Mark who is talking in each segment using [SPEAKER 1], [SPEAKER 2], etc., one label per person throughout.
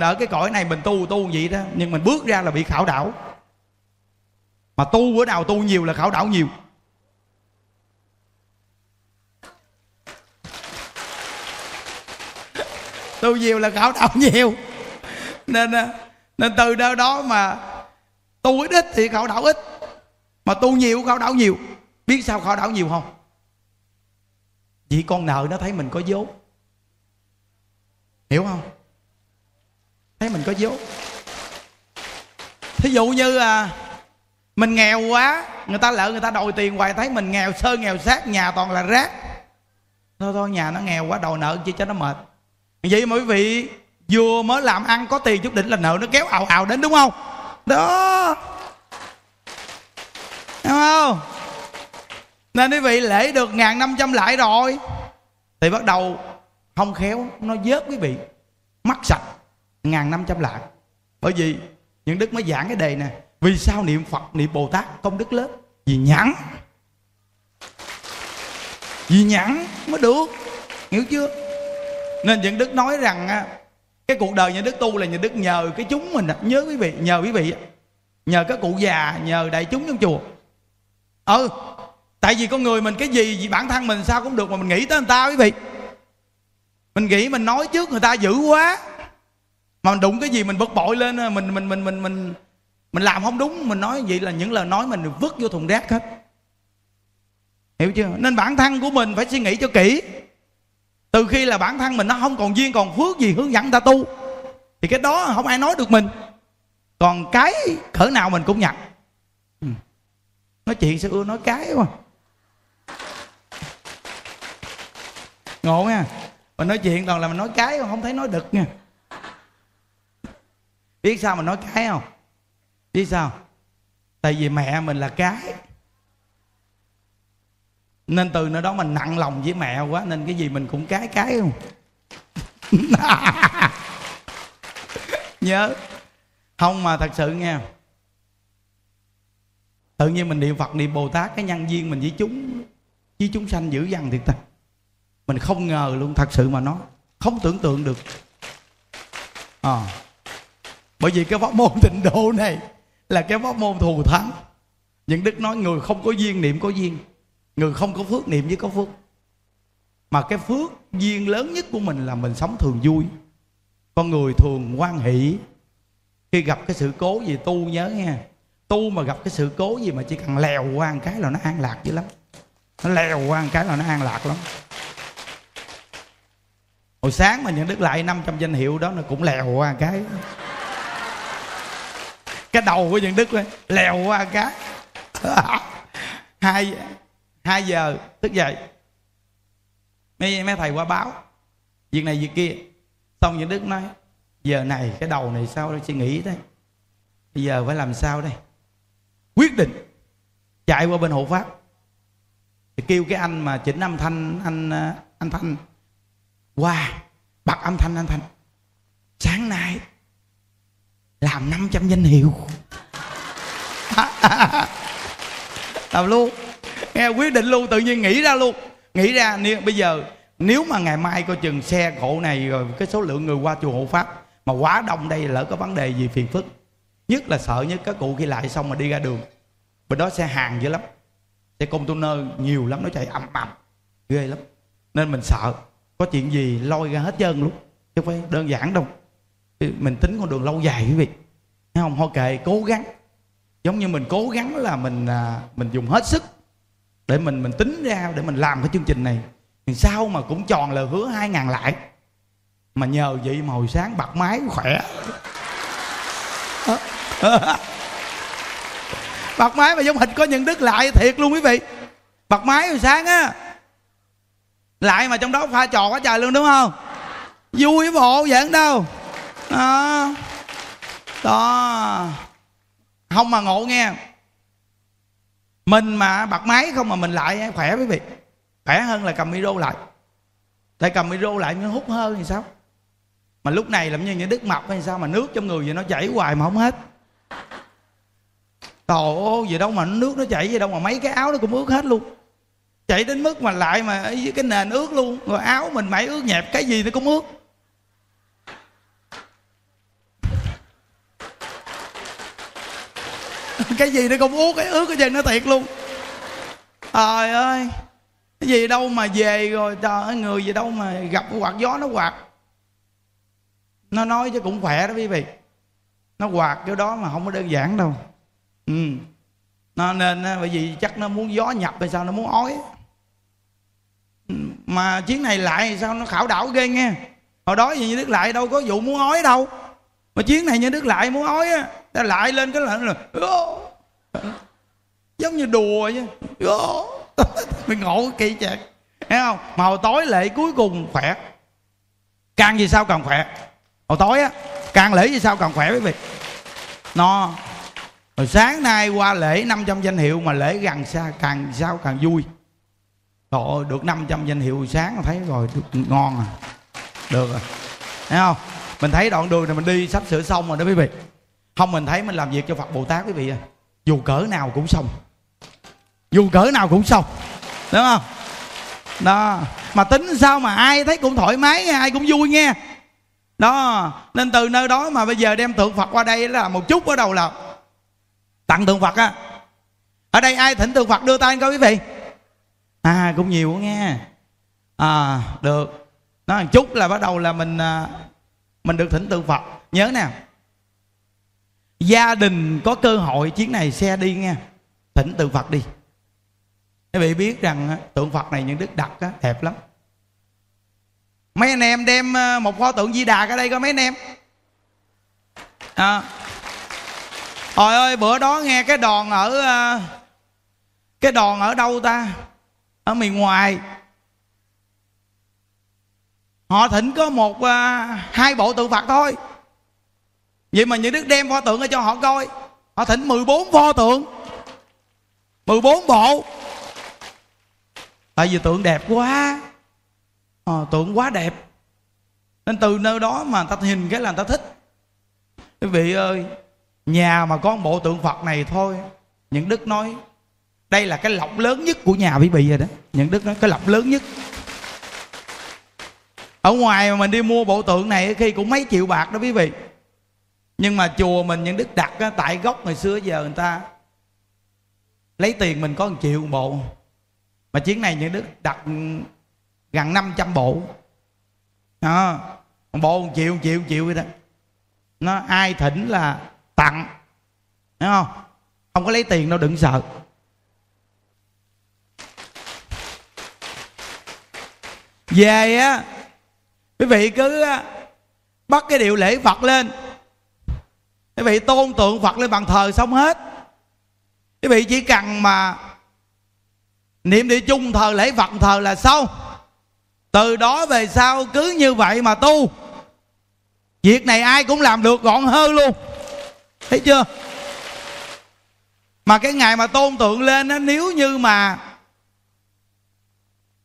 [SPEAKER 1] ở cái cõi này mình tu tu vậy đó, nhưng mình bước ra là bị khảo đảo. Mà tu bữa nào tu nhiều là khảo đảo nhiều. Tu nhiều là khảo đảo nhiều. Nên à, nên từ đó đó mà tu ít ít thì khảo đảo ít. Mà tu nhiều khảo đảo nhiều. Biết sao khảo đảo nhiều không? Vì con nợ nó thấy mình có vốn hiểu không? Thấy mình có vốn thí dụ như à mình nghèo quá, người ta lỡ người ta đòi tiền hoài, thấy mình nghèo sơ, nghèo sát, nhà toàn là rác. Thôi thôi, nhà nó nghèo quá, đòi nợ chi cho nó mệt. Vậy mà quý vị vừa mới làm ăn có tiền chút đỉnh là nợ nó kéo ào ào đến, đúng không? Đó. Đúng không? Nên quý vị lễ được ngàn năm trăm lại rồi, thì bắt đầu không khéo, nó vớt quý vị. Mắt sạch ngàn năm trăm lại bởi vì những đức mới giảng cái đề nè, vì sao niệm phật, niệm bồ tát công đức lớn? Vì nhãn. Vì nhãn mới được, hiểu chưa? Nên những đức nói rằng cái cuộc đời những đức tu là những đức nhờ cái chúng mình nhớ quý vị, nhờ quý vị nhờ các cụ già, nhờ đại chúng trong chùa. Ừ tại vì con người mình cái gì, vì bản thân mình sao cũng được mà mình nghĩ tới người ta quý vị. Mình nghĩ mình nói trước người ta dữ quá mà mình đụng cái gì mình bực bội lên mình mình mình mình mình mình làm không đúng, mình nói vậy là những lời nói mình vứt vô thùng rác hết. Hiểu chưa? Nên bản thân của mình phải suy nghĩ cho kỹ. Từ khi là bản thân mình nó không còn duyên, còn phước gì hướng dẫn ta tu, thì cái đó không ai nói được mình. Còn cái cỡ nào mình cũng nhận. Ừ. Nói chuyện sẽ ưa nói cái quá. Ngộ nha. Mình nói chuyện toàn là mình nói cái, không thấy nói đực nha biết sao mình nói cái không? Biết sao? Tại vì mẹ mình là cái. Nên từ nơi đó mình nặng lòng với mẹ quá nên cái gì mình cũng cái cái không? Nhớ. Không mà thật sự nghe. Tự nhiên mình niệm phật niệm bồ tát cái nhân duyên mình với chúng với chúng sanh dữ dằn thiệt ta mình không ngờ luôn thật sự mà nó không tưởng tượng được. À, bởi vì cái pháp môn tịnh độ này là cái pháp môn thù thắng. Những đức nói người không có duyên niệm có duyên, người không có phước niệm với có phước. Mà cái phước duyên lớn nhất của mình là mình sống thường vui. Con người thường quan hỷ. Khi gặp cái sự cố gì tu nhớ nha tu mà gặp cái sự cố gì mà chỉ cần lèo qua một cái là nó an lạc dữ lắm. Nó lèo qua một cái là nó an lạc lắm. Hồi sáng mà nhận đức lại 500 danh hiệu đó, nó cũng lèo qua một cái cái đầu của dân đức ấy, lèo qua cá cái hai hai giờ thức dậy mấy mấy thầy qua báo việc này việc kia. Xong dân đức nói giờ này cái đầu này sao đây? Suy nghĩ đây. Bây giờ phải làm sao đây? Quyết định chạy qua bên hộ pháp. Thì kêu cái anh mà chỉnh âm thanh anh anh thanh qua wow, bật âm thanh anh thanh. Sáng nay làm 500 danh hiệu. Làm luôn. Nghe quyết định luôn tự nhiên nghĩ ra luôn. Nghĩ ra nếu, bây giờ nếu mà ngày mai coi chừng xe cộ này rồi cái số lượng người qua chùa hộ pháp mà quá đông đây lỡ có vấn đề gì phiền phức. Nhất là sợ nhất các cụ khi lại xong mà đi ra đường bên đó xe hàng dữ lắm. Xe container nhiều lắm nó chạy ầm ầm. Ghê lắm. Nên mình sợ. Có chuyện gì lôi ra hết trơn luôn. Chứ không phải đơn giản đâu mình tính con đường lâu dài quý vị. Thấy không? Thôi kệ cố gắng. Giống như mình cố gắng là mình à, mình dùng hết sức để mình mình tính ra để mình làm cái chương trình này. Thì sao mà cũng tròn lời hứa hai ngàn lại. Mà nhờ vậy mà hồi sáng bật máy khỏe. Bật máy mà giống hịch có nhận đức lại thiệt luôn quý vị. Bật máy hồi sáng á lại mà trong đó pha trò quá trời luôn đúng không? Vui bộ vậy đâu đó. Đó. Không mà ngộ nghe. Mình mà bật máy không mà mình lại khỏe quý vị. Khỏe hơn là cầm micro lại. Tại cầm micro lại nó hút hơi thì sao? Mà lúc này làm như những đứt mập hay sao mà nước trong người vậy nó chảy hoài mà không hết. Trời ơi gì đâu mà nước nó chảy gì đâu mà mấy cái áo nó cũng ướt hết luôn. Chảy đến mức mà lại mà cái nền ướt luôn. Rồi áo mình mãi ướt nhẹp, cái gì nó cũng ướt. cái gì nó cũng uống, cái ướt cái gì nó thiệt luôn. Trời ơi, cái gì đâu mà về rồi, trời ơi, người gì đâu mà gặp quạt gió nó quạt. Nó nói chứ cũng khỏe đó quý vị. Nó quạt chỗ đó mà không có đơn giản đâu. Ừ. Nó nên bởi vì chắc nó muốn gió nhập hay sao nó muốn ói. Ừ, mà chuyến này lại sao nó khảo đảo ghê nghe. Hồi đó gì như đức lại đâu có vụ muốn ói đâu mà chuyến này như đức lại muốn ói á, ta lại lên cái lạnh là giống như đùa chứ mình ngộ kỳ chạc. Thấy không? Mà hồi tối lễ cuối cùng khỏe. Càng gì sao càng khỏe. Hồi tối á, càng lễ gì sao càng khỏe quý vị. No. Rồi sáng nay qua lễ 500 danh hiệu mà lễ gần xa, càng sao càng vui. Trời được 500 danh hiệu sáng thấy rồi được ngon à. Được rồi Thấy không? Mình thấy đoạn đường này mình đi sắp sửa xong rồi đó quý vị. Không, mình thấy mình làm việc cho Phật Bồ Tát quý vị à. Dù cỡ nào cũng xong. Dù cỡ nào cũng xong. Đúng không? Đó. Mà tính sao mà ai thấy cũng thoải mái, Ai cũng vui nghe. Đó. Nên từ nơi đó mà bây giờ đem tượng Phật qua đây là một chút ở đầu là tặng tượng phật á. Ở đây ai thỉnh tượng phật đưa tay coi quý vị? À cũng nhiều nghe. À được. Nó một chút là bắt đầu là mình à, mình được thỉnh tượng phật. Nhớ nè. Gia đình có cơ hội chuyến này xe đi nghe. Thỉnh tượng phật đi. Quý vị biết rằng tượng phật này những đức đặt á, đẹp lắm. Mấy anh em đem ờ, một pho tượng di đà ở đây có mấy anh em. À, Trời ơi bữa đó nghe cái đòn ở ờ, Cái đòn ở đâu ta? Ở miền ngoài. Họ thỉnh có một ờ, Hai bộ tượng Phật thôi. Vậy mà những đức đem pho tượng ra cho họ coi. Họ thỉnh 14 pho tượng. 14 bộ. Tại vì tượng đẹp quá. À, Tượng quá đẹp. Nên từ nơi đó mà ta hình cái là người ta thích. Quý vị ơi nhà mà có một bộ tượng phật này thôi những đức nói đây là cái lọc lớn nhất của nhà quý vị rồi đó. Những đức nói cái lọc lớn nhất ở ngoài mà mình đi mua bộ tượng này khi cũng mấy triệu bạc đó quý vị. Nhưng mà chùa mình những đức đặt á, tại gốc ngày xưa giờ người ta lấy tiền mình có một triệu một bộ. Mà chuyến này những đức đặt gần 500 bộ. À, một bộ một triệu một triệu một triệu vậy đó. Nó ai thỉnh là tặng đúng không? Không có lấy tiền đâu đừng sợ. Về á quý vị cứ bắt cái điệu lễ phật lên. Quý vị tôn tượng phật lên bàn thờ xong hết. Quý vị chỉ cần mà niệm địa chung thờ, lễ phật thờ là xong. Từ đó về sau cứ như vậy mà tu. Việc này ai cũng làm được, gọn hơn luôn. Thấy chưa? Mà cái ngày mà tôn tượng lên á, nếu như mà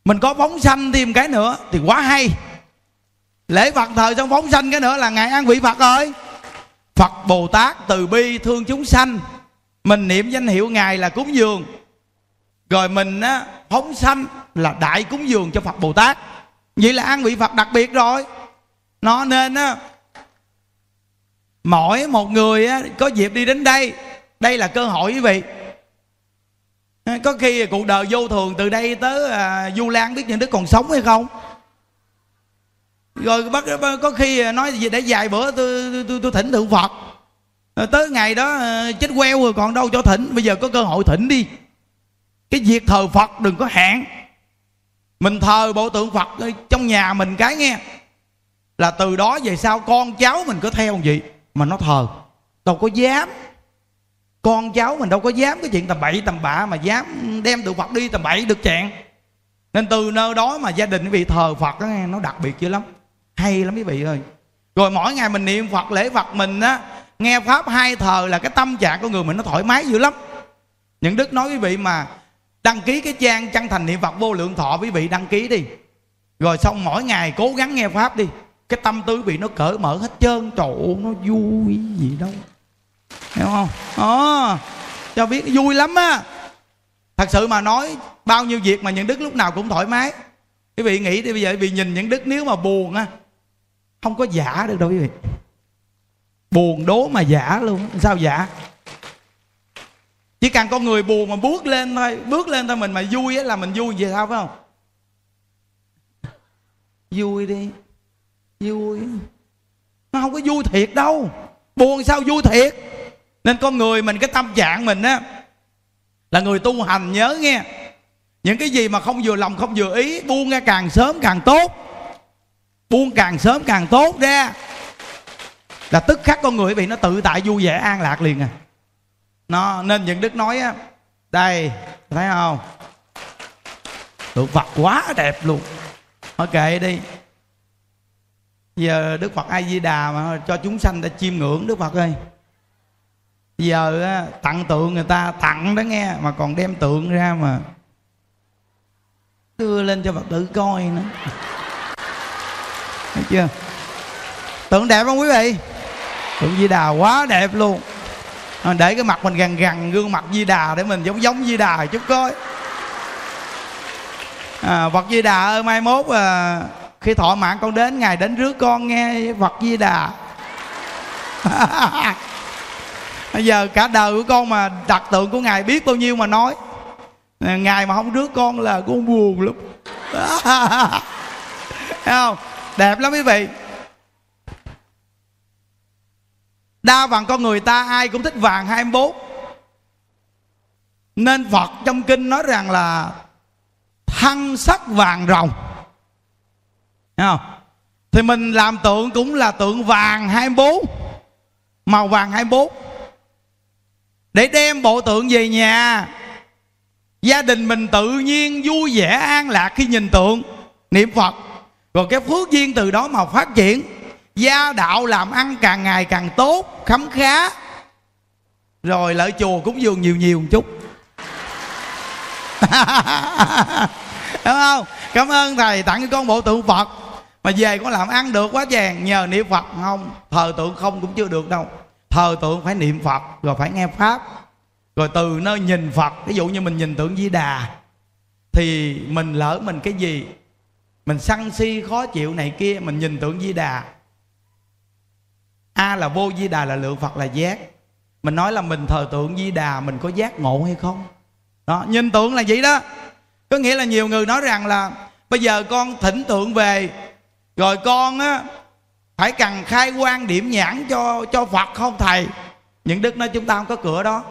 [SPEAKER 1] mình có phóng sanh thêm cái nữa thì quá hay lễ phật thờ trong phóng sanh cái nữa là ngày an vị phật rồi. Phật bồ tát từ bi thương chúng sanh. Mình niệm danh hiệu ngài là cúng dường. Rồi mình á phóng sanh là đại cúng dường cho phật bồ tát. Vậy là an vị phật đặc biệt rồi. Nó nên á mỗi một người á, có dịp đi đến đây. Đây là cơ hội quý vị. Có khi cuộc đời vô thường từ đây tới à, du lan biết những đứa còn sống hay không? Rồi bắt có khi à, nói gì để vài bữa tôi tôi, tôi thỉnh thượng phật. Rồi tới ngày đó à, chết queo rồi còn đâu cho thỉnh. Bây giờ có cơ hội thỉnh đi. Cái việc thờ phật đừng có hạn mình thờ bộ tượng phật trong nhà mình cái nghe. Là từ đó về sau con cháu mình có theo gì mà nó thờ. Đâu có dám. Con cháu mình đâu có dám. Cái chuyện tầm bậy tầm bạ mà dám đem tượng phật đi tầm bậy được chẹn nên từ nơi đó mà gia đình bị thờ phật đó, nó đặc biệt dữ lắm hay lắm quý vị ơi. Rồi mỗi ngày mình niệm phật lễ phật mình á nghe pháp hai thờ là cái tâm trạng của người mình nó thoải mái dữ lắm. Những đức nói quý vị mà đăng ký cái trang chân thành niệm phật vô lượng thọ quý vị đăng ký đi. Rồi xong mỗi ngày cố gắng nghe pháp đi. Cái tâm tư bị nó cởi mở hết trơn trời ơi, nó vui gì đâu. Hiểu không? À, cho biết vui lắm á. Thật sự mà nói bao nhiêu việc mà những đức lúc nào cũng thoải mái. Quý vị nghĩ đi bây giờ vì nhìn những đức nếu mà buồn á không có giả được đâu quý vị. Buồn đố mà giả luôn. Sao giả? Chỉ cần con người buồn mà bước lên thôi. Bước lên thôi mình mà vui là mình vui vậy sao, phải không? Vui đi. Vui. Nó không có vui thiệt đâu. Buồn sao vui thiệt? Nên con người mình, cái tâm trạng mình á, là người tu hành nhớ nghe. Những cái gì mà không vừa lòng, không vừa ý, buông ra càng sớm càng tốt buông càng sớm càng tốt ra là tức khắc con người bị nó tự tại vui vẻ an lạc liền à. Nó nên những đức nói á đây thấy không? Tượng phật quá đẹp luôn. Thôi kệ đi. Giờ đức phật a di đà mà cho chúng sanh ta chiêm ngưỡng đức phật ơi. Giờ á, tặng tượng người ta tặng đó nghe mà còn đem tượng ra mà đưa lên cho phật tử coi nữa thấy chưa? Tượng đẹp không quý vị? Tượng di đà quá đẹp luôn. Để cái mặt mình gần gần gương mặt di đà để mình giống giống di đà chút coi. À, phật di đà ơi mai mốt à, khi thọ mạng con đến ngài đến rước con nghe phật di đà. Bây giờ cả đời của con mà đặt tượng của ngài biết bao nhiêu mà nói. Ngài mà không rước con là con buồn lắm. Thấy không? Đẹp lắm quý vị. Đa phần con người ta ai cũng thích vàng 24 nên Phật trong kinh nói rằng là thân sắc vàng rồng. Thấy không? Thì mình làm tượng cũng là tượng vàng 24 Màu vàng 24 Để đem bộ tượng về nhà, Gia đình mình tự nhiên vui vẻ an lạc khi nhìn tượng Niệm Phật. Rồi cái phước duyên từ đó mà phát triển. Gia đạo làm ăn càng ngày càng tốt, Khấm khá. Rồi lợi chùa cúng dường nhiều nhiều một chút. Đúng không? Cảm ơn thầy tặng cho con bộ tượng Phật. Mà về con làm ăn được quá vàng Nhờ niệm Phật không, Thờ tượng không cũng chưa được đâu. Thờ tượng phải niệm Phật, Rồi phải nghe Pháp. Rồi từ nơi nhìn Phật, Ví dụ như mình nhìn tượng Di Đà, Thì mình lỡ mình cái gì? Mình sân si, khó chịu này kia, Mình nhìn tượng Di Đà. A là vô, Di Đà là lượng Phật, là giác. Mình nói là mình thờ tượng Di Đà, Mình có giác ngộ hay không? Đó, Nhìn tượng là vậy đó. Có nghĩa là nhiều người nói rằng là, Bây giờ con thỉnh tượng về, Rồi con á, Phải cần khai quan điểm nhãn cho cho Phật không, thầy? Những đức nói chúng ta không có cửa đó.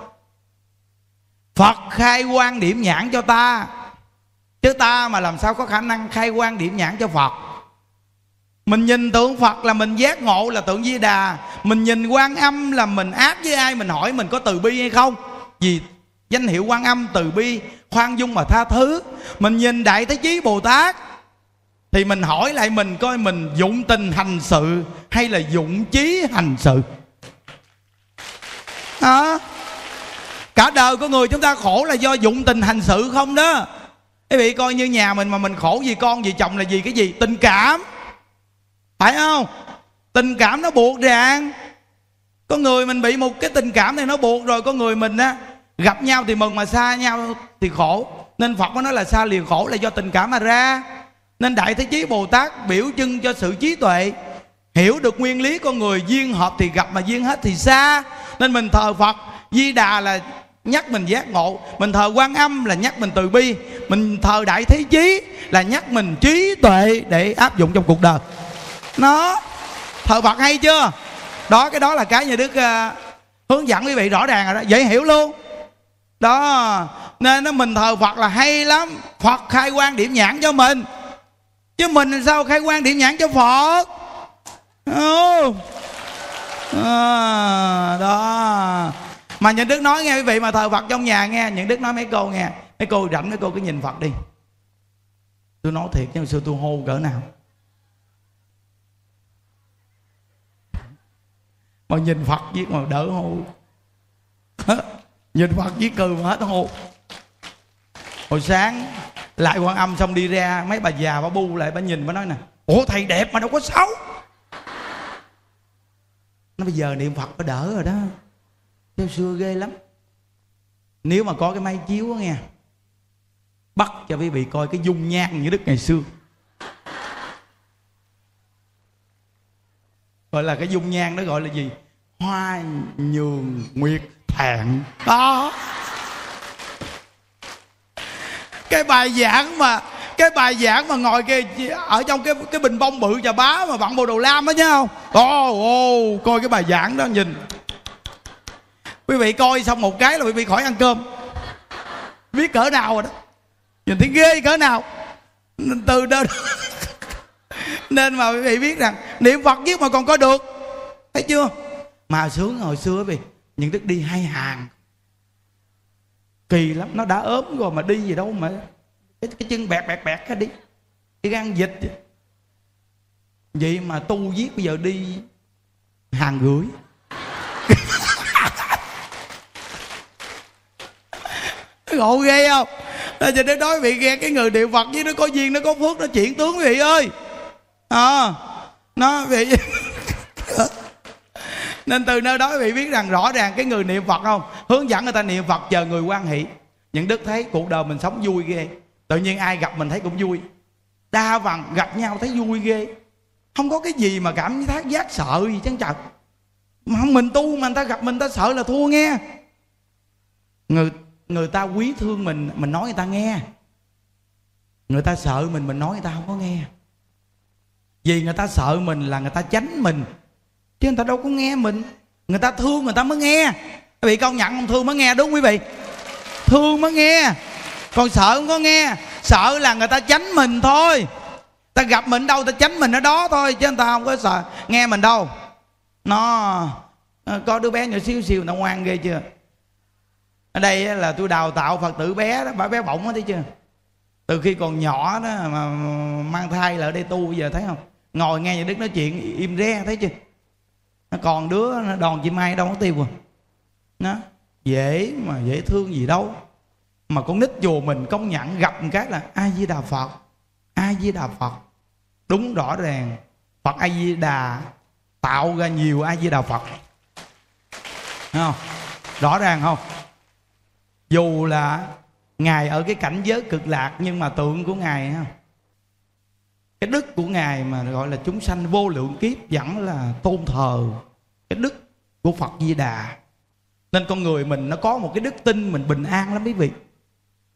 [SPEAKER 1] Phật khai quan điểm nhãn cho ta. Chứ ta mà làm sao có khả năng khai quan điểm nhãn cho Phật? Mình nhìn tượng Phật là mình giác ngộ là tượng Di Đà. Mình nhìn quan âm là mình ác với ai Mình hỏi mình có từ bi hay không? Vì danh hiệu quan âm từ bi Khoan dung mà tha thứ. Mình nhìn Đại Thế Chí Bồ Tát Thì mình hỏi lại mình coi mình dụng tình hành sự Hay là dụng chí hành sự. À, Cả đời của người chúng ta khổ là do dụng tình hành sự không đó. Quý vị coi như nhà mình mà mình khổ vì con, vì chồng là vì cái gì? Tình cảm. Phải không? Tình cảm nó buộc ràng. Có người mình bị một cái tình cảm này nó buộc rồi, có người mình á, gặp nhau thì mừng mà xa nhau thì khổ. Nên phật có nói là xa liền khổ là do tình cảm mà ra. Nên đại thế chí bồ tát biểu trưng cho sự trí tuệ. Hiểu được nguyên lý con người duyên hợp thì gặp mà duyên hết thì xa. Nên mình thờ phật. Di đà là nhắc mình giác ngộ. Mình thờ quan âm là nhắc mình từ bi mình thờ đại thế chí là nhắc mình trí tuệ để áp dụng trong cuộc đời. Nó thờ phật hay chưa? Đó cái đó là cái nhà đức uh, hướng dẫn quý vị rõ ràng rồi đó dễ hiểu luôn. Đó nên nó mình thờ phật là hay lắm. Phật khai quan điểm nhãn cho mình. Chứ mình sao khai quan điểm nhãn cho phật? Ừ. à, đó. Mà những đức nói nghe quý vị mà thờ phật trong nhà nghe những đức nói mấy câu nghe mấy cô rảnh mấy cô cứ nhìn phật đi. Tôi nói thiệt chứ xưa tôi hô cỡ nào? Mà nhìn phật viết mà đỡ hô. Nhìn phật viết cười mà hết hô. Hồi sáng lại quan âm xong đi ra, mấy bà già bà bu lại, bà nhìn bà nói nè, ủa, thầy đẹp mà đâu có xấu. Nó bây giờ niệm phật nó đỡ rồi đó. Theo xưa ghê lắm. Nếu mà có cái máy chiếu á nghe bắt cho quý vị coi cái dung nhan như đức ngày xưa. Gọi là cái dung nhan đó gọi là gì? Hoa nhường nguyệt thẹn. Đó. Cái bài giảng mà, cái bài giảng mà ngồi kia ở trong cái cái bình bông bự trà bá mà bạn bộ đồ lam đó nhá không? Ồ ồ, coi cái bài giảng đó nhìn. Quý vị coi xong một cái là quý vị khỏi ăn cơm. Biết cỡ nào rồi đó nhìn thấy ghê cỡ nào? Từ đó nên mà quý vị biết rằng niệm phật giết mà còn có được. Thấy chưa? Mà sướng hồi xưa vì những đức đi hai hàng. Kỳ lắm nó đã ốm rồi mà đi gì đâu mà. Cái, cái chân bẹt bẹt bẹt cái đi. Cái gan dịch vậy mà tu viết bây giờ đi hàng gửi. Ngộ ghê không? Nên cho đến nói vị nghe cái người niệm Phật với nó có duyên nó có phước nó chuyển tướng quý vị ơi. À, nó vị nên từ nơi đó quý vị biết rằng rõ ràng cái người niệm Phật không? Hướng dẫn người ta niệm Phật chờ người quan hỷ. Những đức thấy cuộc đời mình sống vui ghê. Tự nhiên ai gặp mình thấy cũng vui. Đa phần gặp nhau thấy vui ghê. Không có cái gì mà cảm giác giác sợ gì chẳng chật mà không mình tu mà người ta gặp mình ta sợ là thua nghe. Người người ta quý thương mình mình nói người ta nghe. Người ta sợ mình mình nói người ta không có nghe. Vì người ta sợ mình là người ta tránh mình, chứ người ta đâu có nghe mình. Người ta thương, người ta mới nghe. Quý vị công nhận không? Thương mới nghe đúng quý vị? Thương mới nghe. Còn sợ không có nghe. Sợ là người ta tránh mình thôi. Ta gặp mình đâu ta tránh mình ở đó thôi, chứ người ta không có sợ nghe mình đâu. Nó ờ, có đứa bé nhỏ xíu xíu, nó ngoan ghê chưa? Ở đây là tôi đào tạo phật tử bé đó, bà bé bỏng đó thấy chưa? Từ khi còn nhỏ đó mà mang thai là ở đây tu, bây giờ thấy không? Ngồi nghe nhà đức nói chuyện im re thấy chưa? Nó còn đứa, nó đòn chị mai đâu có tiêu à. Nó dễ mà dễ thương gì đâu. Mà con nít chùa mình công nhận gặp một cái là a di đà phật a di đà phật. Đúng rõ ràng, phật a di đà tạo ra nhiều a di đà phật. Thấy không? Rõ ràng không? Dù là ngài ở cái cảnh giới cực lạc, nhưng mà tượng của ngài không cái đức của ngài mà gọi là chúng sanh vô lượng kiếp vẫn là tôn thờ cái đức của phật di đà. Nên con người mình nó có một cái đức tin mình bình an lắm quý vị.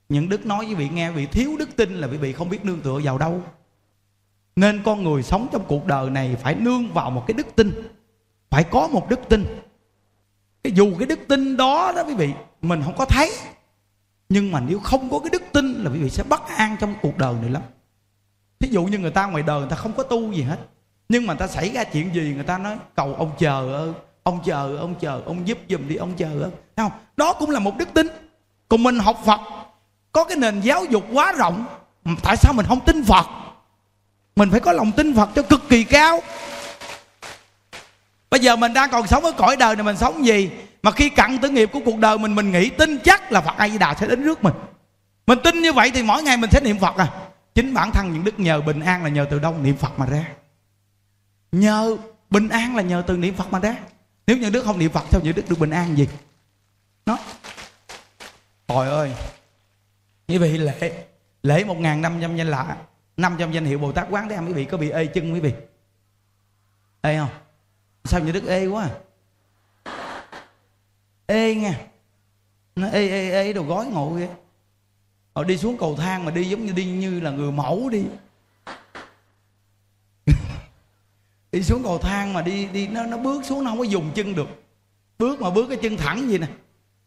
[SPEAKER 1] Những đức nói với vị nghe, vị thiếu đức tin là quý vị không biết nương tựa vào đâu. Nên con người sống trong cuộc đời này phải nương vào một cái đức tin, phải có một đức tin. Cái dù cái đức tin đó đó quý vị mình không có thấy. Nhưng mà nếu không có cái đức tin là quý vị sẽ bất an trong cuộc đời này lắm. Thí dụ như người ta ngoài đời người ta không có tu gì hết. Nhưng mà người ta xảy ra chuyện gì, người ta nói, cầu ông chờ ơi ông chờ ông chờ ông giúp giùm đi, ông chờ ơi không? Đó cũng là một đức tin. Còn mình học phật, có cái nền giáo dục quá rộng, tại sao mình không tin phật? Mình phải có lòng tin phật cho cực kỳ cao. Bây giờ mình đang còn sống ở cõi đời này mình sống gì? Mà khi cặn tử nghiệp của cuộc đời mình mình nghĩ tin chắc là phật a di đà sẽ đến rước mình. Mình tin như vậy thì mỗi ngày mình sẽ niệm phật à. Chính bản thân những đức nhờ bình an là nhờ từ đâu? Niệm phật mà ra. Nhờ bình an là nhờ từ niệm phật mà ra. Nếu những đức không niệm phật, sao những đức được bình an gì? Nó trời ơi. Quý vị lễ lễ một ngàn năm trăm danh lạ, năm trăm danh hiệu bồ tát quán đem quý vị có bị ê chân quý vị? Ê không? Sao như đức ê quá à? Ê nghe. Nó ê ê ê đồ gói ngộ ghê. Họ đi xuống cầu thang mà đi giống như đi như là người mẫu đi. Đi xuống cầu thang mà đi đi nó nó bước xuống nó không có dùng chân được. Bước mà bước cái chân thẳng gì nè.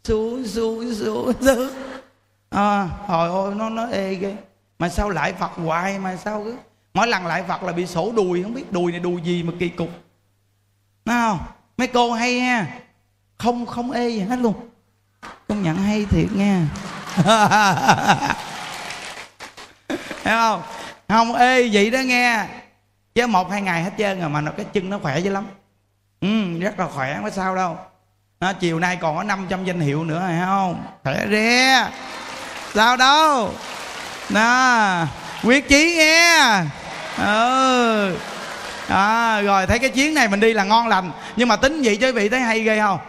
[SPEAKER 1] Xuống xuống xuống xuống à, hồi ôi nó nó ê ghê. Mà sao lại phật hoài mà sao cứ? Mỗi lần lại phật là bị sổ đùi không biết đùi này đùi gì mà kỳ cục. Nào mấy cô hay ha không không ê gì hết luôn. Công nhận hay thiệt nha. Hiểu không? Không ê vậy đó nghe. Chứ một hai ngày hết trơn rồi mà nó cái chân nó khỏe dữ lắm. Ừ, rất là khỏe mới sao đâu. Nó chiều nay còn có 500 danh hiệu nữa hay không? Khỏe re sao đâu? Nè quyết chí nghe. Ừ. À, rồi thấy cái chuyến này mình đi là ngon lành. Nhưng mà tính vậy chứ vị thấy hay ghê không?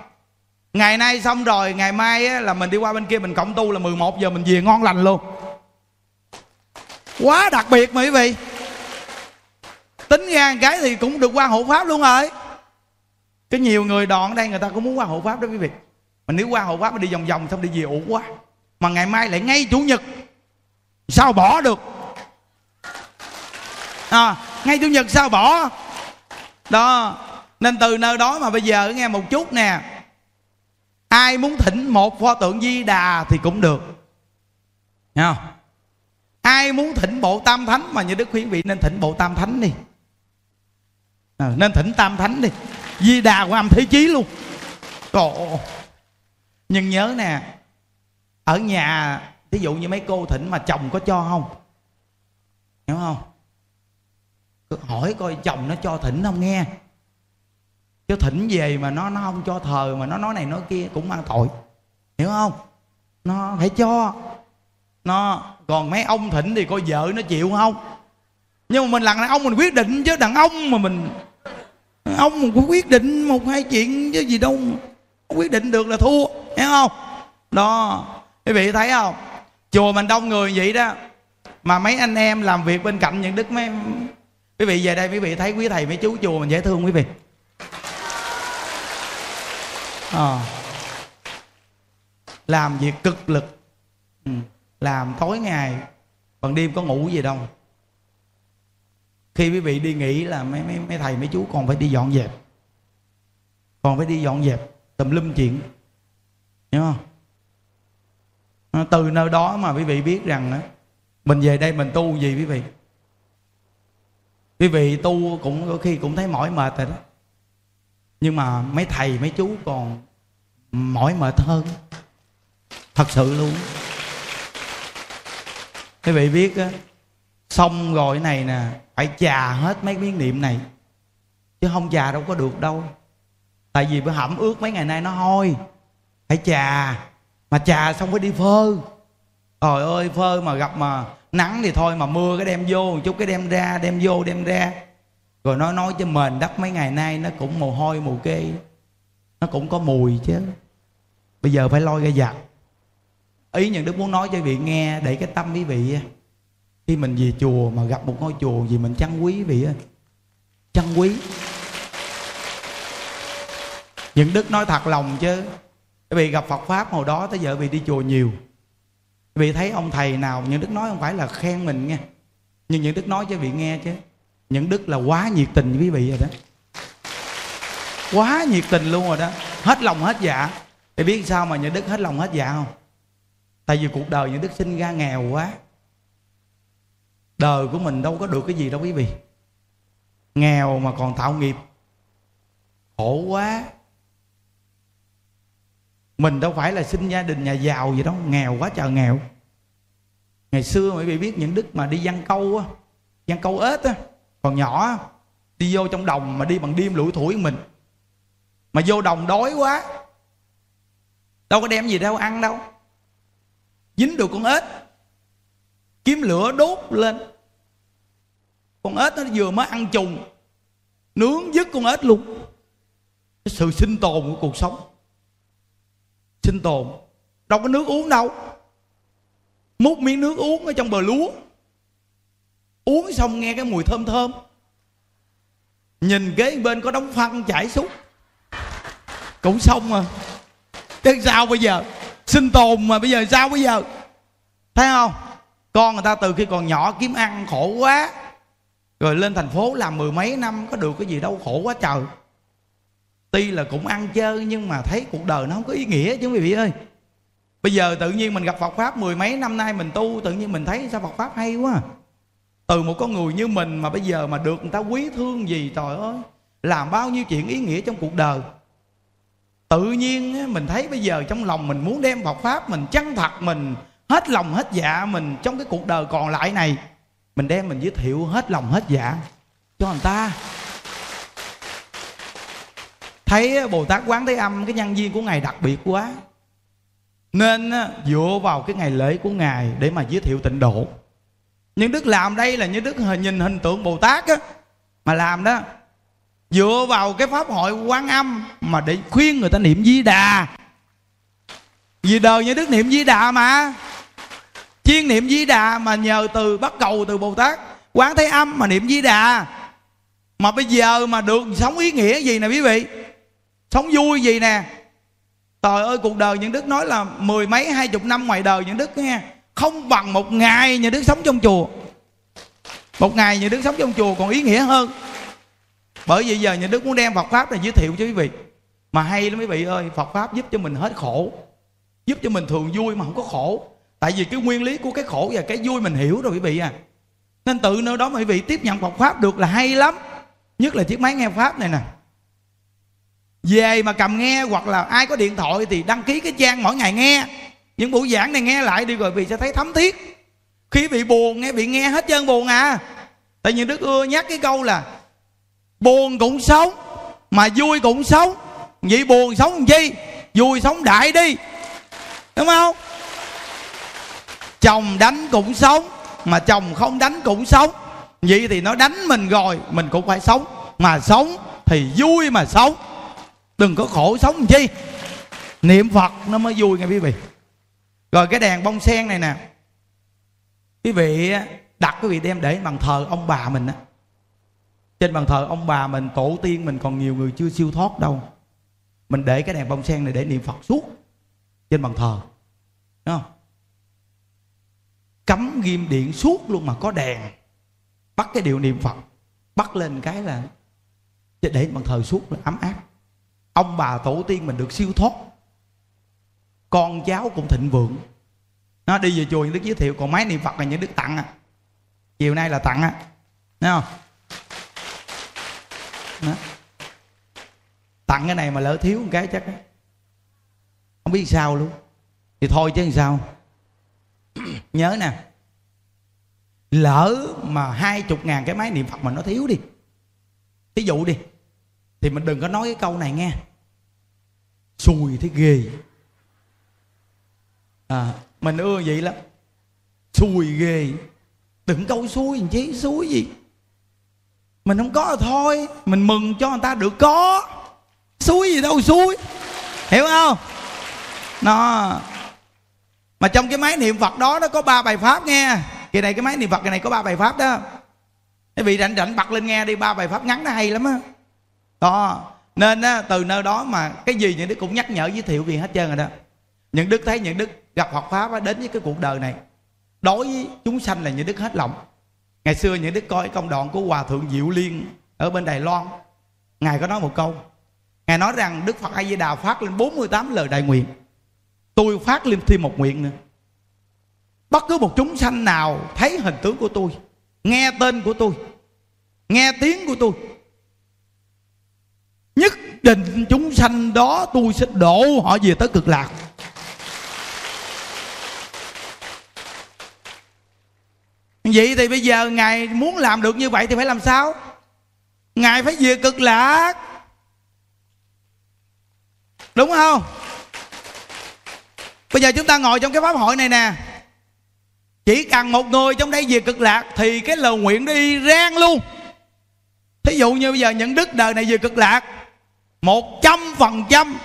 [SPEAKER 1] Ngày nay xong rồi ngày mai á, là mình đi qua bên kia mình cộng tu là 11 giờ mình về ngon lành luôn. Quá đặc biệt mà quý vị. Tính ra một cái thì cũng được qua hộ pháp luôn rồi. Cái nhiều người đòn ở đây người ta cũng muốn qua hộ pháp đó quý vị. Mình nếu qua hộ pháp mà đi vòng vòng xong đi về ủ quá. Mà ngày mai lại ngay chủ nhật. Sao bỏ được? À, ngay chủ nhật sao bỏ? Đó nên từ nơi đó mà bây giờ nghe một chút nè ai muốn thỉnh một pho tượng di đà thì cũng được. Nghe không? Ai muốn thỉnh bộ tam thánh mà như đức khuyến vị nên thỉnh bộ tam thánh đi. À, nên thỉnh tam thánh đi. Di đà của âm thế chí luôn. Ồ. nhưng nhớ nè ở nhà ví dụ như mấy cô thỉnh mà chồng có cho không? Hiểu không? Hỏi coi chồng nó cho thỉnh không nghe chứ thỉnh về mà nó nó không cho thờ mà nó nói này nói kia cũng mang tội. Hiểu không? Nó phải cho. Nó, còn mấy ông thỉnh thì coi vợ nó chịu không? Nhưng mà mình là đàn ông mình quyết định chứ, đàn ông mà mình ông mình cũng quyết định một hai chuyện chứ gì đâu quyết định được là thua. Hiểu không? Đó. Quý vị thấy không? Chùa mình đông người vậy đó. Mà mấy anh em làm việc bên cạnh những đức mấy quý vị về đây quý vị thấy quý thầy mấy chú chùa mình dễ thương quý vị à. làm việc cực lực. Ừ. làm tối ngày bằng đêm có ngủ gì đâu. Khi quý vị đi nghỉ là mấy mấy mấy thầy mấy chú còn phải đi dọn dẹp. Còn phải đi dọn dẹp tùm lum chuyện. Hiểu không? Từ nơi đó mà quý vị biết rằng đó, mình về đây mình tu gì quý vị? Quý vị tu cũng có khi cũng thấy mỏi mệt rồi đó nhưng mà mấy thầy, mấy chú còn mỏi mệt hơn. Thật sự luôn. Quý vị biết á, xong rồi này nè, phải chà hết mấy miếng niệm này. Chứ không chà đâu có được đâu. Tại vì bữa hẩm ướt mấy ngày nay nó hôi. Phải chà. Mà chà xong phải đi phơ. Trời ơi, phơ mà gặp mà nắng thì thôi mà mưa cái đem vô, một chút cái đem ra, đem vô, đem ra rồi nó nói cho mền đất mấy ngày nay nó cũng mồ hôi mồ kê. Nó cũng có mùi chứ. Bây giờ phải lôi ra giặt. Ý những đức muốn nói cho vị nghe, để cái tâm quý vị khi mình về chùa mà gặp một ngôi chùa gì mình chăn quý vị ơi quý. Những đức nói thật lòng chứ. Vì gặp phật pháp hồi đó tới giờ vì đi chùa nhiều. Vì thấy ông thầy nào, những đức nói không phải là khen mình nghe. Nhưng những đức nói cho vị nghe chứ những đức là quá nhiệt tình với quý vị rồi đó. Quá nhiệt tình luôn rồi đó. Hết lòng hết dạ. Để biết sao mà những đức hết lòng hết dạ không? Tại vì cuộc đời những đức sinh ra nghèo quá. Đời của mình đâu có được cái gì đâu quý vị. Nghèo mà còn tạo nghiệp. Khổ quá. Mình đâu phải là sinh gia đình nhà giàu gì đâu. Nghèo quá trời nghèo. Ngày xưa quý vị biết những đức mà đi văn câu á, văn câu ếch á còn nhỏ đi vô trong đồng mà đi bằng đêm lủi thủi mình. Mà vô đồng đói quá, đâu có đem gì đâu, ăn đâu. Dính được con ếch, kiếm lửa đốt lên. Con ếch nó vừa mới ăn trùng, nướng dứt con ếch luôn. Cái sự sinh tồn của cuộc sống. Sinh tồn. Đâu có nước uống đâu. Múc miếng nước uống ở trong bờ lúa uống xong nghe cái mùi thơm thơm. Nhìn kế bên có đống phân chảy xuống. Cũng xong mà. Thế sao bây giờ? Sinh tồn mà bây giờ sao bây giờ? Thấy không? Con người ta từ khi còn nhỏ kiếm ăn khổ quá. Rồi lên thành phố làm mười mấy năm, có được cái gì đâu, khổ quá trời. Tuy là cũng ăn chơi, nhưng mà thấy cuộc đời nó không có ý nghĩa chứ, quý vị ơi. Bây giờ tự nhiên mình gặp Phật pháp mười mấy năm nay mình tu, tự nhiên mình thấy sao Phật pháp hay quá từ một con người như mình mà bây giờ mà được người ta quý thương gì, trời ơi, làm bao nhiêu chuyện ý nghĩa trong cuộc đời. Tự nhiên mình thấy bây giờ trong lòng mình muốn đem Phật pháp mình chân thật mình, hết lòng hết dạ mình trong cái cuộc đời còn lại này, mình đem mình giới thiệu hết lòng hết dạ cho người ta. Thấy bồ tát quán thế âm cái nhân viên của ngài đặc biệt quá, nên dựa vào cái ngày lễ của ngài để mà giới thiệu tịnh độ nhưng đức làm đây là như đức nhìn hình tượng bồ tát á, mà làm đó, dựa vào cái pháp hội quan âm mà để khuyên người ta niệm di đà. Vì đời như đức niệm di đà mà. Chuyên niệm di đà mà nhờ từ bắt cầu từ bồ tát. Quán thế âm mà niệm di đà. Mà bây giờ mà được sống ý nghĩa gì nè quý vị? Sống vui gì nè? Trời ơi, cuộc đời những đức nói là mười mấy, hai chục năm ngoài đời những đức nghe không bằng một ngày nhà đức sống trong chùa. Một ngày nhà đức sống trong chùa còn ý nghĩa hơn. Bởi vì giờ nhà đức muốn đem phật pháp này giới thiệu cho quý vị. Mà hay lắm quý vị ơi, phật pháp giúp cho mình hết khổ. Giúp cho mình thường vui mà không có khổ. Tại vì cái nguyên lý của cái khổ và cái vui mình hiểu rồi quý vị à. Nên tự nơi đó mà quý vị tiếp nhận Phật pháp được là hay lắm. Nhất là chiếc máy nghe pháp này nè. Về mà cầm nghe hoặc là ai có điện thoại thì đăng ký cái trang mỗi ngày nghe những buổi giảng này nghe lại đi rồi vì sẽ thấy thấm thiết. Khi bị buồn, nghe bị nghe hết trơn buồn à. Tại vì đức ưa nhắc cái câu là, buồn cũng sống, mà vui cũng sống. Vậy buồn sống làm chi? Vui sống đại đi. Đúng không? Chồng đánh cũng sống, mà chồng không đánh cũng sống. Vậy thì nó đánh mình rồi, mình cũng phải sống. Mà sống thì vui mà sống. Đừng có khổ sống làm chi. Niệm phật nó mới vui nghe quý vị rồi cái đèn bông sen này nè. Quý vị đặt quý vị đem để bàn thờ ông bà mình á. Trên bàn thờ ông bà mình, tổ tiên mình, còn nhiều người chưa siêu thoát đâu. Mình để cái đèn bông sen này để niệm phật suốt trên bàn thờ. Đúng không? Cấm ghim điện suốt luôn mà có đèn. Bắt cái điều niệm phật, bắt lên cái là để bàn thờ suốt là ấm áp. Ông bà tổ tiên mình được siêu thoát con cháu cũng thịnh vượng. Nó đi về chùa những đức giới thiệu, còn máy niệm phật là những đức tặng à. Chiều nay là tặng á thấy không? Đó. tặng cái này mà lỡ thiếu một cái chắc đó. không biết sao luôn. Thì thôi chứ làm sao. Nhớ nè. Lỡ mà hai chục ngàn cái máy niệm phật mà nó thiếu đi. Thí dụ đi. Thì mình đừng có nói cái câu này nghe. Xùi thấy ghê à, mình ưa vậy lắm xui ghê. Đừng câu xui làm chi xui gì? Mình không có là thôi mình mừng cho người ta được có. Xui gì đâu xui. Hiểu không? Nó mà trong cái máy niệm phật đó nó có ba bài pháp nghe. Kỳ này cái máy niệm phật cái này có ba bài pháp đó. Cái vị rảnh rảnh bật lên nghe đi ba bài pháp ngắn nó hay lắm á. Đó nên á, từ nơi đó mà cái gì những đứa cũng nhắc nhở giới thiệu gì hết trơn rồi đó những đức thấy những đức gặp hoặc pháp á, đến với cái cuộc đời này. Đối với chúng sanh là những đức hết lòng. Ngày xưa những đức coi công đoạn của hòa thượng diệu liên ở bên đài loan. Ngài có nói một câu. Ngài nói rằng đức phật a di đà phát lên 48 lời đại nguyện. Tôi phát lên thêm một nguyện nữa. Bất cứ một chúng sanh nào thấy hình tướng của tôi nghe tên của tôi nghe tiếng của tôi nhất định chúng sanh đó tôi sẽ đổ họ về tới cực lạc. Vậy thì bây giờ ngài muốn làm được như vậy thì phải làm sao? Ngài phải về cực lạc. Đúng không? Bây giờ chúng ta ngồi trong cái pháp hội này nè. Chỉ cần một người trong đây về cực lạc thì cái lời nguyện đi rang luôn. Thí dụ như bây giờ những đức đời này về cực lạc, một trăm phần trăm,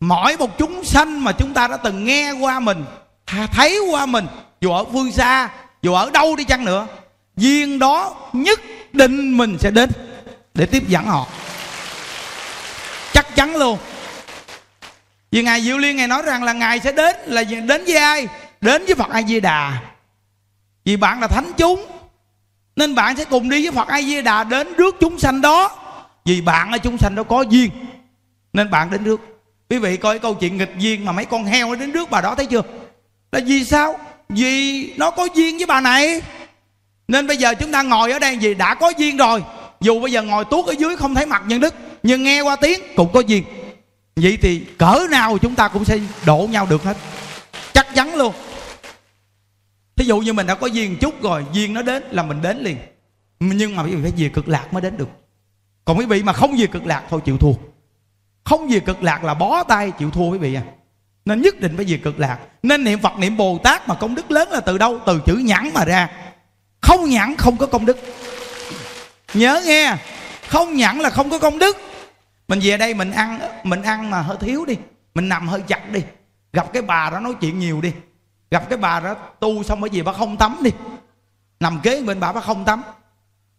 [SPEAKER 1] mỗi một chúng sanh mà chúng ta đã từng nghe qua mình thấy qua mình, dù ở phương xa dù ở đâu đi chăng nữa duyên đó nhất định mình sẽ đến để tiếp dẫn họ. Chắc chắn luôn. Vì ngài diệu liên ngài nói rằng là ngài sẽ đến là đến với ai? Đến với phật a di đà vì bạn là thánh chúng, nên bạn sẽ cùng đi với phật a di đà đến rước chúng sanh đó. Vì bạn ở chúng sanh đó có duyên, nên bạn đến rước. Quý vị coi câu chuyện nghịch duyên mà mấy con heo nó đến rước bà đó thấy chưa? Là vì sao? Vì nó có duyên với bà này. Nên bây giờ chúng ta ngồi ở đây vì đã có duyên rồi. Dù bây giờ ngồi tuốt ở dưới không thấy mặt nhân đức, nhưng nghe qua tiếng cũng có duyên. Vậy thì cỡ nào chúng ta cũng sẽ đổ nhau được hết. Chắc chắn luôn. Thí dụ như mình đã có duyên chút rồi, duyên nó đến là mình đến liền. Nhưng mà quý vị phải về cực lạc mới đến được. Còn quý vị mà không về cực lạc thôi, chịu thua. Không về cực lạc là bó tay, chịu thua quý vị à nên nhất định phải về cực lạc. Nên niệm phật niệm bồ tát mà công đức lớn là từ đâu? Từ chữ nhãn mà ra. Không nhãn không có công đức. Nhớ nghe không nhãn là không có công đức. Mình về đây mình ăn mình ăn mà hơi thiếu đi. Mình nằm hơi chặt đi. Gặp cái bà đó nói chuyện nhiều đi. Gặp cái bà đó tu xong cái gì bà không tắm đi. Nằm kế bên bà bà không tắm.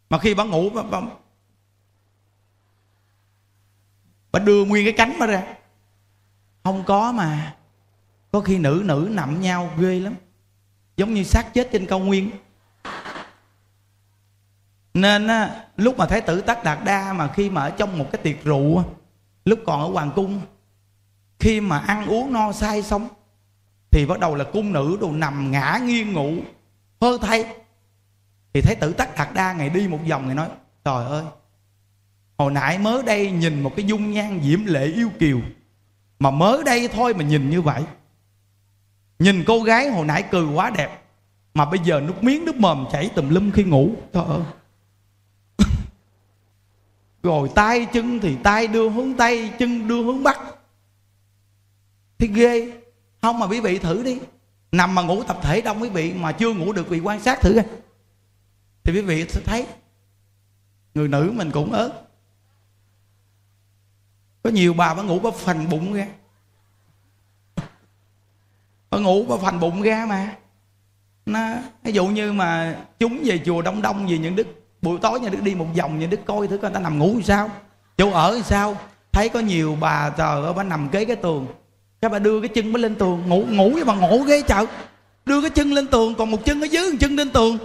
[SPEAKER 1] Mà khi bà ngủ bà, bà, bà đưa nguyên cái cánh bà ra. Không có mà có khi nữ nữ nằm nhau ghê lắm. Giống như xác chết trên cao nguyên. Nên á, lúc mà thái tử tất đạt đa mà khi mà ở trong một cái tiệc rượu lúc còn ở hoàng cung khi mà ăn uống no say xong thì bắt đầu là cung nữ đồ nằm ngã nghiêng ngủ hơ thay. Thì thái tử tất đạt đa ngày đi một vòng ngày nói trời ơi hồi nãy mới đây nhìn một cái dung nhan diễm lệ yêu kiều mà mới đây thôi mà nhìn như vậy nhìn cô gái hồi nãy cười quá đẹp, mà bây giờ nước miếng, nước mồm chảy tùm lum khi ngủ. Trời ơi. Rồi tay chân thì tay đưa hướng tây, chân đưa hướng bắc. Thì ghê. Không mà quý vị thử đi. Nằm mà ngủ tập thể đông quý vị, mà chưa ngủ được vì quan sát thử coi. Thì quý vị sẽ thấy, người nữ mình cũng ớt có nhiều bà vẫn ngủ có phành bụng ra bà ngủ bà phành bụng ra mà. Nó, ví dụ như mà chúng về chùa đông đông về những đức, buổi tối nhà đức đi một vòng nhà đức coi thử coi người ta nằm ngủ thì sao. Chỗ ở thì sao? Thấy có nhiều bà tờ bà nằm kế cái tường. Cái bà đưa cái chân mới lên tường, ngủ ngủ với bà ngủ ghê chợ. Đưa cái chân lên tường, còn một chân ở dưới, một chân lên tường.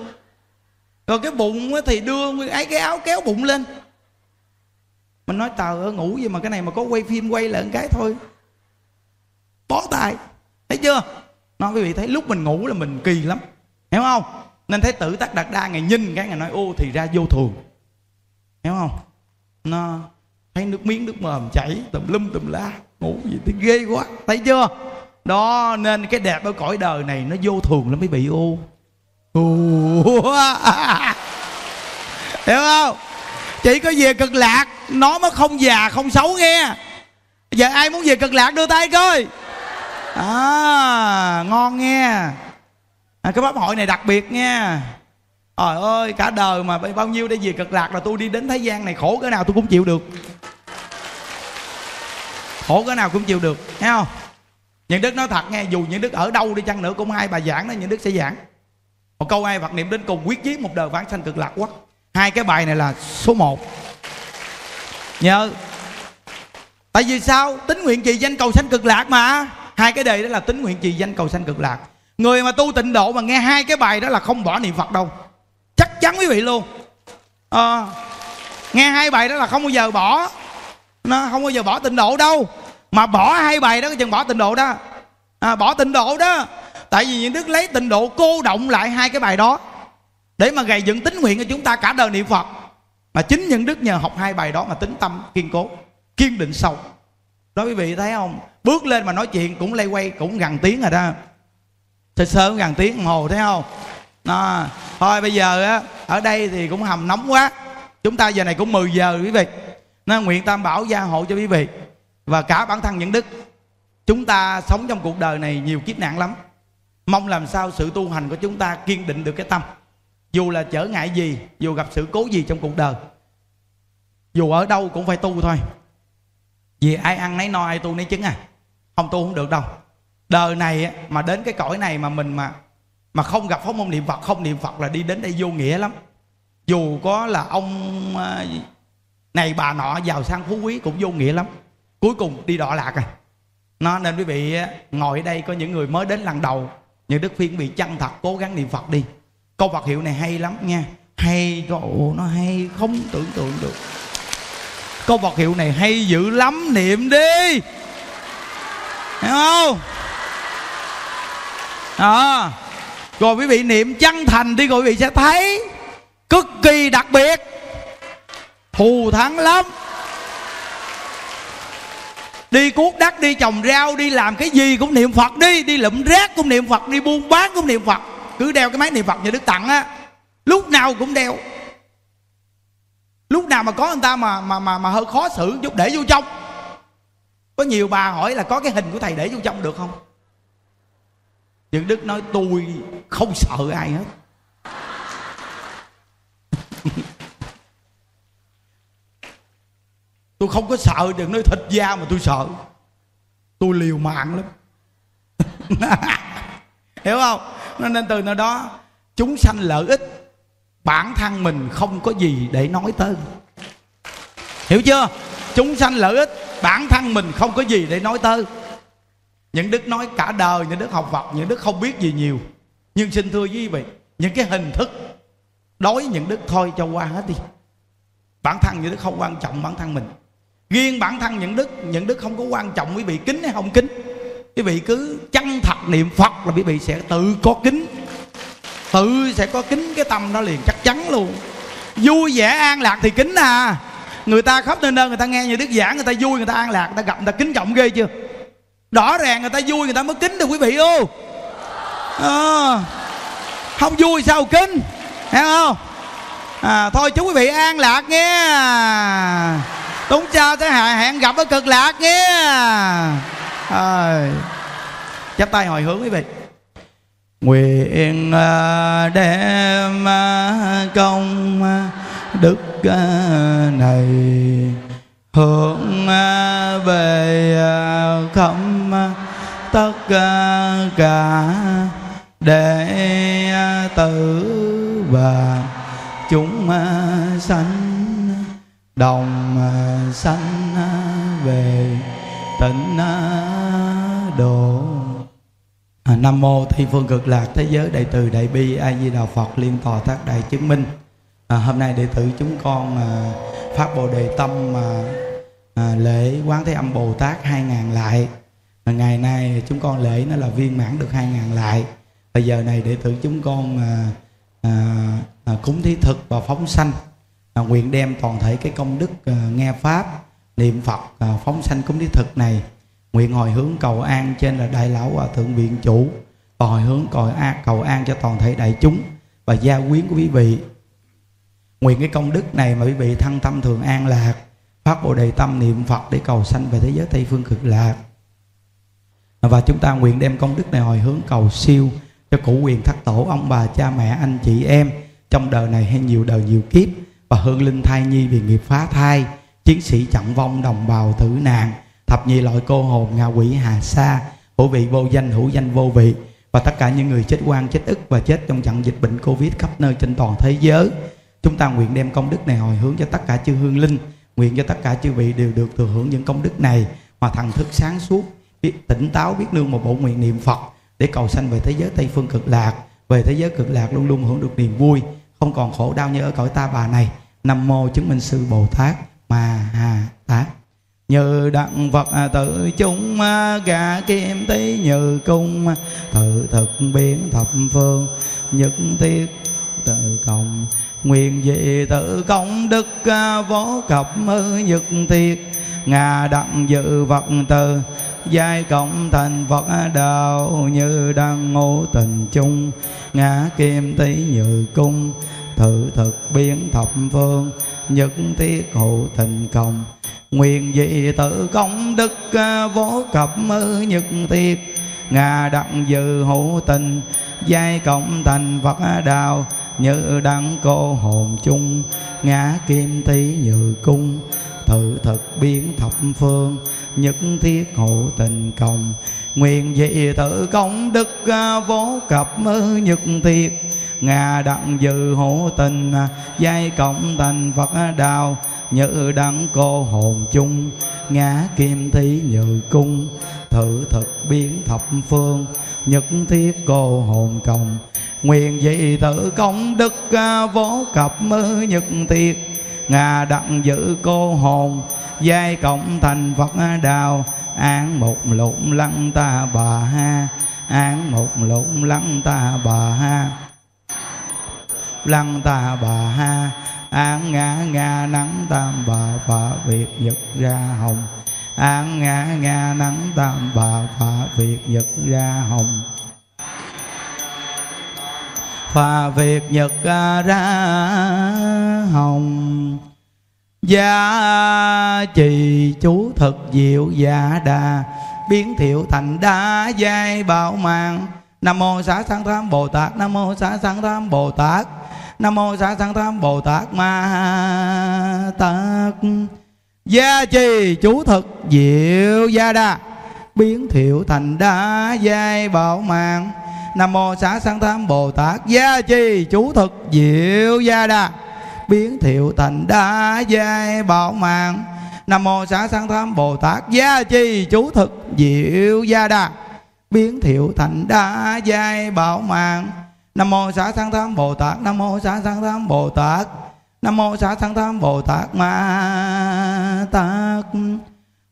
[SPEAKER 1] Rồi cái bụng thì đưa ấy cái áo kéo bụng lên. Mình nói, tờ ngủ gì mà cái này mà có quay phim quay lại cái thôi. Bó tay thấy chưa? Nói quý vị thấy lúc mình ngủ là mình kỳ lắm. Hiểu không? Nên thấy tử tắc đạt đa ngày nhìn cái ngày nói, ô, thì ra vô thường. Hiểu không? Nó thấy nước miếng, nước mồm chảy, tùm lum, tùm la, ngủ gì thấy ghê quá. Thấy chưa? Đó, nên cái đẹp ở cõi đời này nó vô thường lắm, quý bị ô. Hiểu không? Chỉ có về cực lạc, nó mới không già, không xấu nghe. Giờ ai muốn về cực lạc đưa tay coi à ngon nghe. À, cái pháp hội này đặc biệt nha trời ơi cả đời mà bao nhiêu để về cực lạc là tôi đi đến thế gian này khổ cái nào tôi cũng chịu được. Khổ cái nào cũng chịu được thấy không? Những đức nói thật nghe dù những đức ở đâu đi chăng nữa cũng hai bà giảng đó những đức sẽ giảng. Một câu ai Phật niệm đến cùng quyết chí một đời vãng sanh cực lạc quốc. Hai cái bài này là số một. Nhớ. Tại vì sao? Tính nguyện trì danh cầu sanh cực lạc mà hai cái đề đó là tính nguyện trì danh cầu sanh cực lạc. Người mà tu tịnh độ mà nghe hai cái bài đó là không bỏ niệm phật đâu. Chắc chắn quý vị luôn. À, nghe hai bài đó là không bao giờ bỏ. Nó không bao giờ bỏ tịnh độ đâu. Mà bỏ hai bài đó chừng bỏ tịnh độ đó. À, bỏ tịnh độ đó. Tại vì những đức lấy tịnh độ cô động lại hai cái bài đó. Để mà gầy dựng tính nguyện của chúng ta cả đời niệm phật. Mà chính những đức nhờ học hai bài đó mà tính tâm kiên cố kiên định sâu. Đó quý vị thấy không? Bước lên mà nói chuyện cũng lay quay cũng gần tiếng rồi đó. Sơ sơ gần tiếng đồng hồ thấy không? À, thôi bây giờ á ở đây thì cũng hầm nóng quá. Chúng ta giờ này cũng 10 giờ quý vị. Nên nguyện tam bảo gia hộ cho quý vị và cả bản thân những đức. Chúng ta sống trong cuộc đời này nhiều kiếp nạn lắm. Mong làm sao sự tu hành của chúng ta kiên định được cái tâm. Dù là trở ngại gì dù gặp sự cố gì trong cuộc đời. Dù ở đâu cũng phải tu thôi. Vì ai ăn nấy no ai tu nấy chứng à không tu không được đâu. Đời này mà đến cái cõi này mà mình mà mà không gặp pháp môn niệm phật, không niệm phật là đi đến đây vô nghĩa lắm. Dù có là ông ờ, này bà nọ giàu sang phú quý cũng vô nghĩa lắm. Cuối cùng đi đọa lạc à. Nó nên quý vị ngồi ở đây có những người mới đến lần đầu những đức phiên bị chân thật cố gắng niệm phật đi. Câu Phật hiệu này hay lắm nha. Hay ồ nó hay, không tưởng tượng được. Câu Phật hiệu này hay dữ lắm, niệm đi hiểu không? À, rồi quý vị niệm chân thành đi rồi quý vị sẽ thấy cực kỳ đặc biệt. Thù thắng lắm. Đi cuốc đất đi trồng rau đi làm cái gì cũng niệm phật đi. Đi lụm rác cũng niệm phật đi buôn bán cũng niệm phật. Cứ đeo cái máy niệm phật như đức tặng á. Lúc nào cũng đeo. Lúc nào mà có người ta mà mà mà mà hơi khó xử chút để vô trong có nhiều bà hỏi là có cái hình của thầy để vô trong được không? Những đức nói, tôi không sợ ai hết. Tôi không có sợ, đừng nói thịt da mà tôi sợ. Tôi liều mạng lắm. Hiểu không? Nên từ nơi đó, chúng sanh lợi ích, bản thân mình không có gì để nói tới. Hiểu chưa? Chúng sanh lợi ích bản thân mình không có gì để nói tới. Những đức nói cả đời, những đức học phật, những đức không biết gì nhiều. Nhưng xin thưa quý vị, những cái hình thức đối những đức thôi cho qua hết đi. Bản thân những đức không quan trọng bản thân mình. Riêng bản thân những đức những đức không có quan trọng quý vị kính hay không kính. Quý vị cứ chân thật niệm phật là quý vị sẽ tự có kính. Tự sẽ có kính, cái tâm đó liền chắc chắn luôn. Vui vẻ an lạc thì kính à người ta khóc nơi nơi người ta nghe như đức giảng người ta vui người ta an lạc người ta gặp người ta kính trọng ghê chưa? Rõ ràng người ta vui người ta mới kính được quý vị ô. À, không vui sao kính? Hiểu không? À, thôi chúc quý vị an lạc nghe túng chào tới hẹn gặp ở cực lạc nghe à, ờ. chắp tay hồi hướng quý vị. Nguyện à, đem à, công à, đức này hướng về à, không tất cả đệ à, tử và chúng à, sanh, đồng sanh về tịnh độ. Nam mô thi phương cực lạc thế giới đại từ đại bi a di đà phật liên tòa tác đại chứng minh à, hôm nay đệ tử chúng con à, phát bồ đề tâm mà à, lễ quán thế âm bồ tát hai ngàn lại. Mà ngày nay chúng con lễ nó là viên mãn được hai ngàn lại. Bây giờ này đệ tử chúng con à, à, à, cúng thí thực và phóng sanh. À, nguyện đem toàn thể cái công đức à, nghe pháp niệm phật à, phóng sanh cúng thí thực này. Nguyện hồi hướng cầu an trên là đại lão hòa thượng viện chủ. Và hồi hướng cầu an, cầu an cho toàn thể đại chúng. Và gia quyến của quý vị nguyện cái công đức này mà quý vị thăng tâm thường an lạc. Phát bồ đề tâm niệm phật để cầu sanh về thế giới tây phương cực lạc. Và chúng ta nguyện đem công đức này hồi hướng cầu siêu cho cụ quyền thất tổ, ông bà, cha mẹ, anh chị em trong đời này hay nhiều đời nhiều kiếp và hương linh thai nhi vì nghiệp phá thai, chiến sĩ chặn vong, đồng bào tử nạn, thập nhị loại cô hồn, ngạ quỷ, hà sa, hữu vị, vô danh, hữu danh, vô vị. Và tất cả những người chết quan chết ức và chết trong trận dịch bệnh covid khắp nơi trên toàn thế giới chúng ta nguyện đem công đức này hồi hướng cho tất cả chư hương linh, nguyện cho tất cả chư vị đều được thừa hưởng những công đức này mà thần thức sáng suốt, biết tỉnh táo, biết nương một bộ nguyện niệm phật để cầu sanh về thế giới tây phương cực lạc, về thế giới cực lạc luôn luôn hưởng được niềm vui, không còn khổ đau như ở cõi ta bà này. Nam mô chứng minh sư bồ tát ma Hà tát. Như đặng phật à, tự chúng gà kim tí như cung à, tự thực biến thập phương, nhất thiết tự cộng nguyện dị tự công đức à, võ cập à, nhật thiệt. Ngà đặng dự vật từ, giai cộng thành Phật đạo như đang ngô tình chung. Ngã kim tí như cung, thử thực biến thập phương nhất thiết hộ tình công. Nguyện dị tự công đức à, vô cập mơ nhất thiết ngà đặng dự hộ tình, giai cộng thành Phật đạo như đăng cô hồn chung, ngã kim tí như cung. Thử thực biến thập phương, nhất thiết hộ tình công. Nguyện dị tự công đức à, vô cập mơ nhất thiết. Ngà đặng dự hộ tình à, giai cộng thành phật đạo như đặng cô hồn chung, ngã kim thí như cung. Thử thực biến thập phương, nhất thiết cô hồn công nguyện dị tự công đức à, vô cập mơ nhật tiệt. Ngà đặng giữ cô hồn, giai cộng thành phật đạo án một lũng lăng ta bà ha, án một lũng lăng ta bà ha. Lăng ta bà ha, án ngã ngã nắng tam bà phạ việt nhật ra hồng. Án ngã ngã nắng tam bà phạ việt nhật ra hồng phà việt, nhật à, ra hồng. Gia trì chú thực diệu dạ đà, Biến thiệu thành đá giai bảo mạng Nam mô xá sanh tham Bồ Tát, Nam mô xá sanh tham Bồ Tát, Nam mô xá sanh tham Bồ Tát Ma Tát. Gia trì chú thực diệu gia đà, Biến thiệu thành đá giai bảo mạng Nam mô xá sanh tham Bồ Tát. Gia chi chú thực, diệu gia đa. Biến thiệu thành đa giai bảo mạng. Nam mô xá sanh tham bồ tát. Gia chi chú thực, diệu gia đa. Biến thiệu thành đa giai bảo mạng. Nam mô xá sanh tham bồ tát. Nam mô xá sanh tham bồ tát. Nam mô xá sanh tham bồ tát. Ma tát.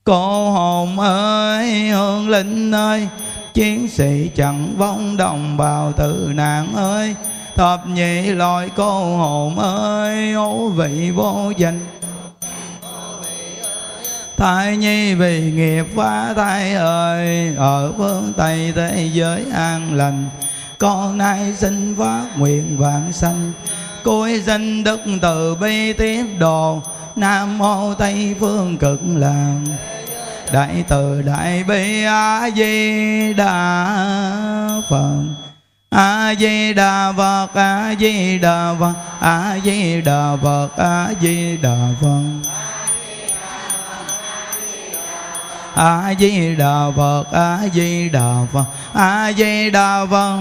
[SPEAKER 1] Cô hồn ơi, hương linh ơi chiến sĩ chẳng vong đồng bào tử nạn ơi. Thập nhị loại cô hồn ơi ố vị vô danh. Thai nhi vì nghiệp phá thai ơi, ở phương tây thế giới an lành. Con nay xin phát nguyện vạn sanh. Cuối danh đức từ bi tiếp đồ, nam mô tây phương cực làng đại từ đại bi a di đà phật. A di đà phật, a di đà phật, a di đà phật, a di đà phật. A di đà phật, a di đà phật, a di đà phật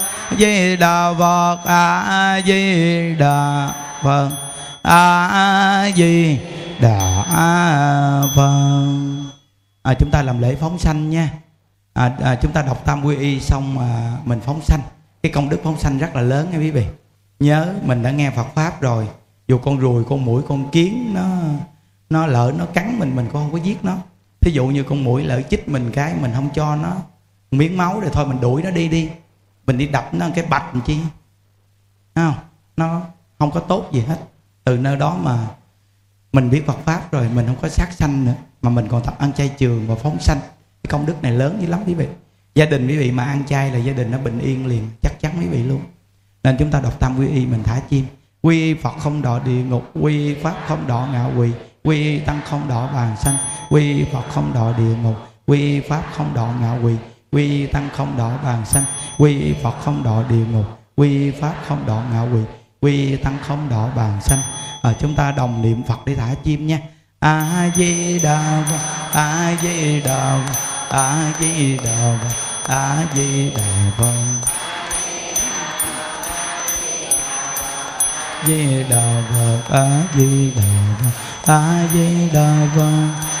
[SPEAKER 1] di đà phật a di đà phật a di đà phật. À, chúng ta làm lễ phóng sanh nha. À, à, chúng ta đọc tam quy y xong à, mình phóng sanh. Cái công đức phóng sanh rất là lớn nha quý vị. Nhớ mình đã nghe Phật pháp rồi. Dù con ruồi con mũi con kiến nó nó lỡ nó cắn mình mình cũng không có giết nó. Thí dụ như con mũi lỡ chích mình cái mình không cho nó miếng máu rồi thôi mình đuổi nó đi đi mình đi đập nó cái bạch làm chi? Không? Nó không có tốt gì hết. Từ nơi đó mà mình biết Phật pháp rồi, mình không có sát sanh nữa, mà mình còn tập ăn chay trường và phóng sanh. Cái công đức này lớn dữ lắm quý vị. Gia đình quý vị mà ăn chay là gia đình nó bình yên liền, chắc chắn quý vị luôn. Nên chúng ta đọc tam quy y, mình thả chim. Quy phật không đọa địa ngục, quy pháp không đọa ngạo quỳ, quy tăng không đọa bàn sanh, quy phật không đọa địa ngục, quy pháp không đọa ngạo quỳ quy tăng không đọa bàn sanh quy phật không đọa địa ngục quy pháp không đọa ngạo quỷ quy tăng không đọa bàn sanh à, chúng ta đồng niệm phật để thả chim nha a di đà phật a di đà phật a di đà phật a di đà phật. Di đà phật a di đà phật a di đà phật.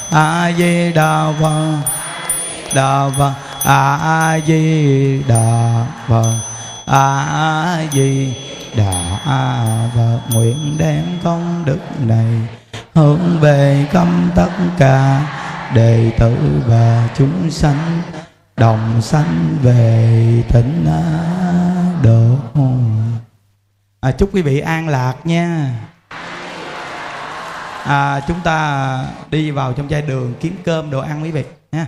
[SPEAKER 1] a di đà phật đà phật a di đà phật a di đà phật nguyện đem công đức này hướng về công tất cả đệ tử và chúng sanh đồng sanh về tỉnh độ. À, chúc quý vị an lạc nha à, chúng ta đi vào trong chai đường kiếm cơm đồ ăn quý vị nha.